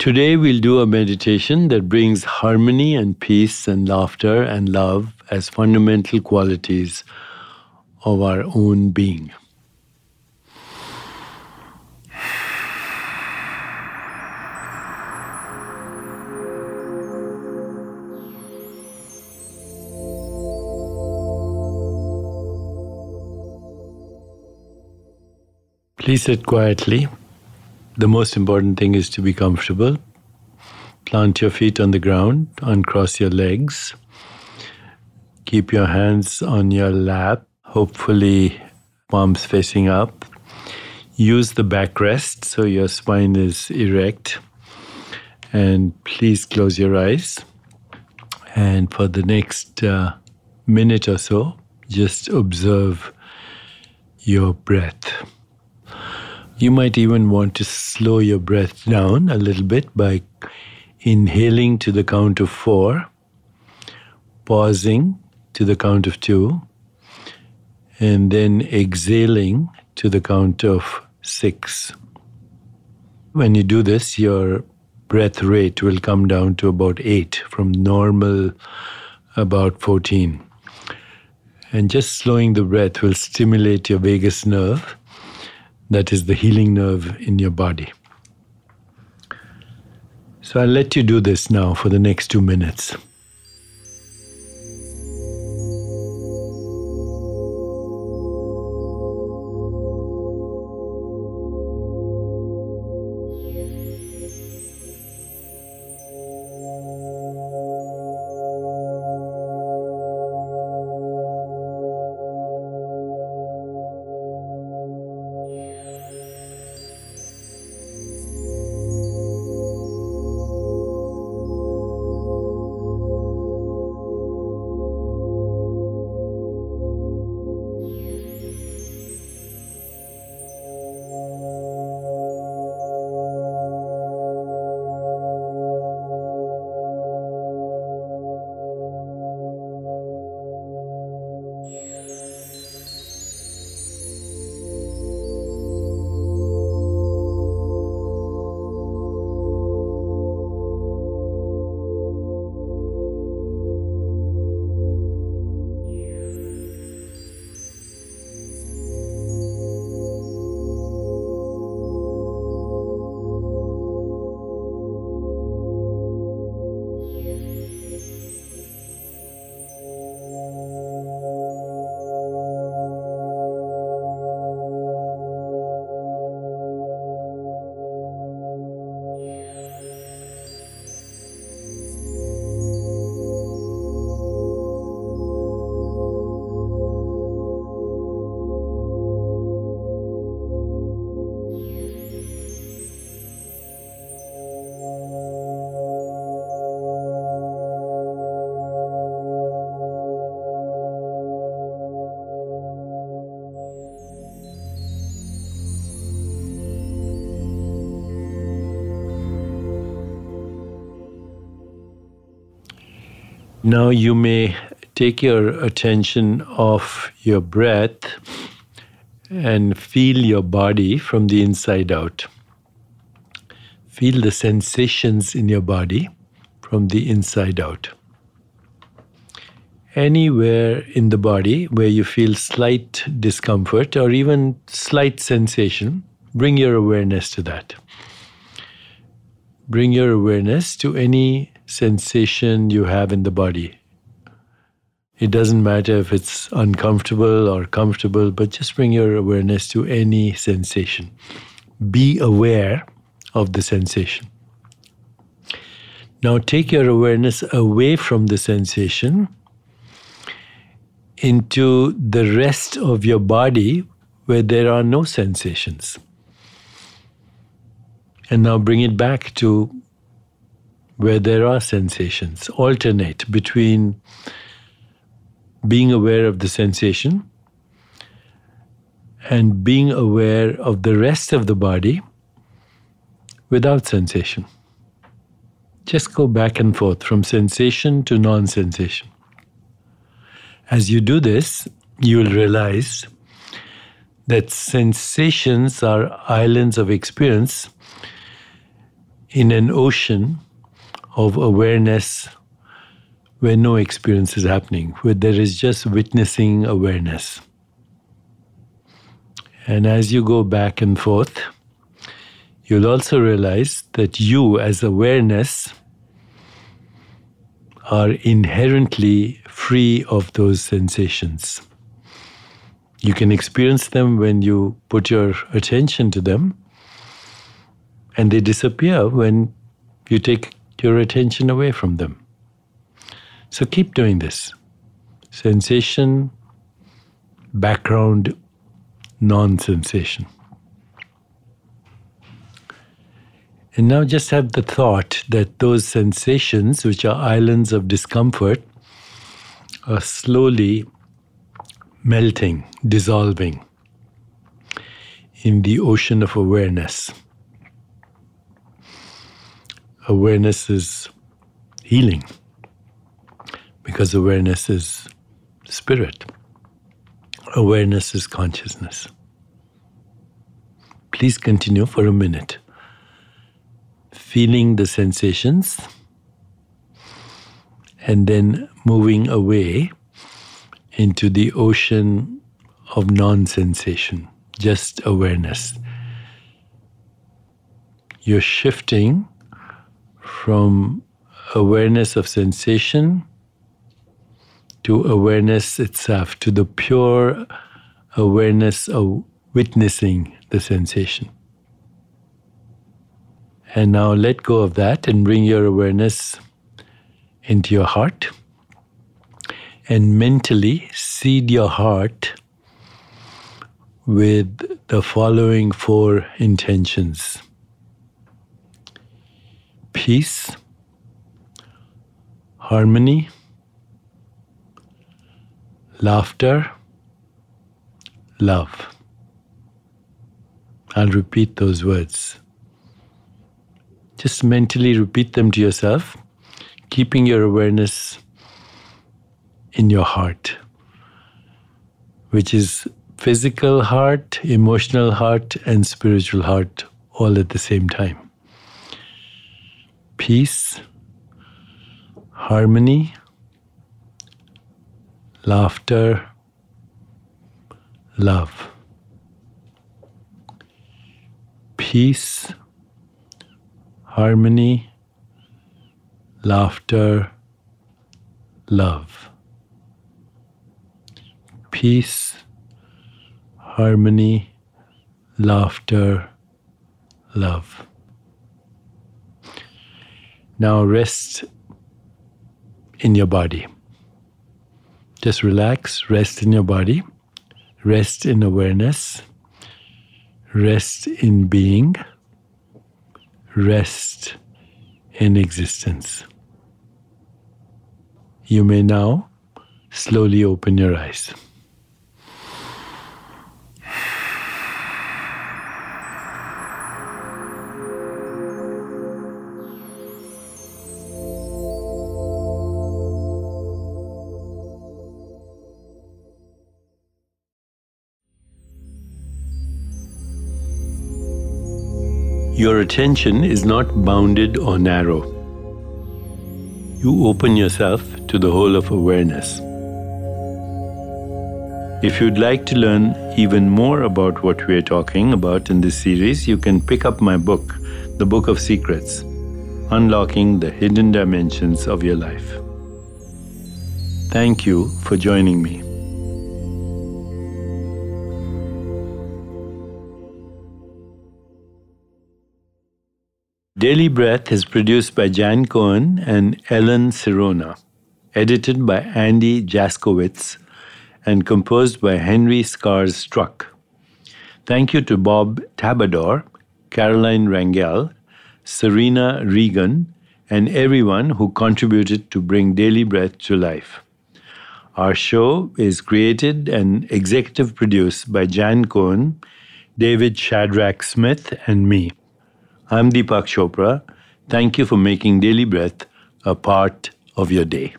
Today, we'll do a meditation that brings harmony and peace and laughter and love as fundamental qualities of our own being. Please sit quietly. The most important thing is to be comfortable. Plant your feet on the ground, uncross your legs. Keep your hands on your lap, hopefully, palms facing up. Use the backrest so your spine is erect. And please close your eyes. And for the next uh, minute or so, just observe your breath. You might even want to slow your breath down a little bit by inhaling to the count of four, pausing to the count of two, and then exhaling to the count of six. When you do this, your breath rate will come down to about eight from normal about 14. And just slowing the breath will stimulate your vagus nerve that is the healing nerve in your body. So I'll let you do this now for the next two minutes. Now you may take your attention off your breath and feel your body from the inside out. Feel the sensations in your body from the inside out. Anywhere in the body where you feel slight discomfort or even slight sensation, bring your awareness to that. Bring your awareness to any sensation you have in the body. It doesn't matter if it's uncomfortable or comfortable, but just bring your awareness to any sensation. Be aware of the sensation. Now take your awareness away from the sensation into the rest of your body where there are no sensations. And now bring it back to where there are sensations, alternate between being aware of the sensation and being aware of the rest of the body without sensation. Just go back and forth from sensation to non sensation. As you do this, you will realize that sensations are islands of experience in an ocean of awareness where no experience is happening, where there is just witnessing awareness. And as you go back and forth, you'll also realize that you, as awareness, are inherently free of those sensations. You can experience them when you put your attention to them, and they disappear when you take your attention away from them. So keep doing this. Sensation, background, non sensation. And now just have the thought that those sensations, which are islands of discomfort, are slowly melting, dissolving in the ocean of awareness. Awareness is healing because awareness is spirit, awareness is consciousness. Please continue for a minute, feeling the sensations and then moving away into the ocean of non sensation, just awareness. You're shifting from awareness of sensation to awareness itself, to the pure awareness of witnessing the sensation. And now let go of that and bring your awareness into your heart and mentally seed your heart with the following four intentions peace, harmony, laughter, love. I'll repeat those words. Just mentally repeat them to yourself, keeping your awareness in your heart, which is physical heart, emotional heart, and spiritual heart all at the same time. Peace, harmony, laughter, love. Peace, harmony, laughter, love peace, harmony, laughter, love. Now rest in your body. Just relax, rest in your body, rest in awareness, rest in being, rest in existence. You may now slowly open your eyes. Your attention is not bounded or narrow. You open yourself to the whole of awareness. If you'd like to learn even more about what we are talking about in this series, you can pick up my book, The Book of Secrets Unlocking the Hidden Dimensions of Your Life. Thank you for joining me. Daily Breath is produced by Jan Cohen and Ellen Sirona, edited by Andy Jaskowitz, and composed by Henry Scars Struck. Thank you to Bob Tabador, Caroline Rangel, Serena Regan, and everyone who contributed to bring Daily Breath to life. Our show is created and executive produced by Jan Cohen, David Shadrach Smith, and me. I'm Deepak Chopra. Thank you for making Daily Breath a part of your day.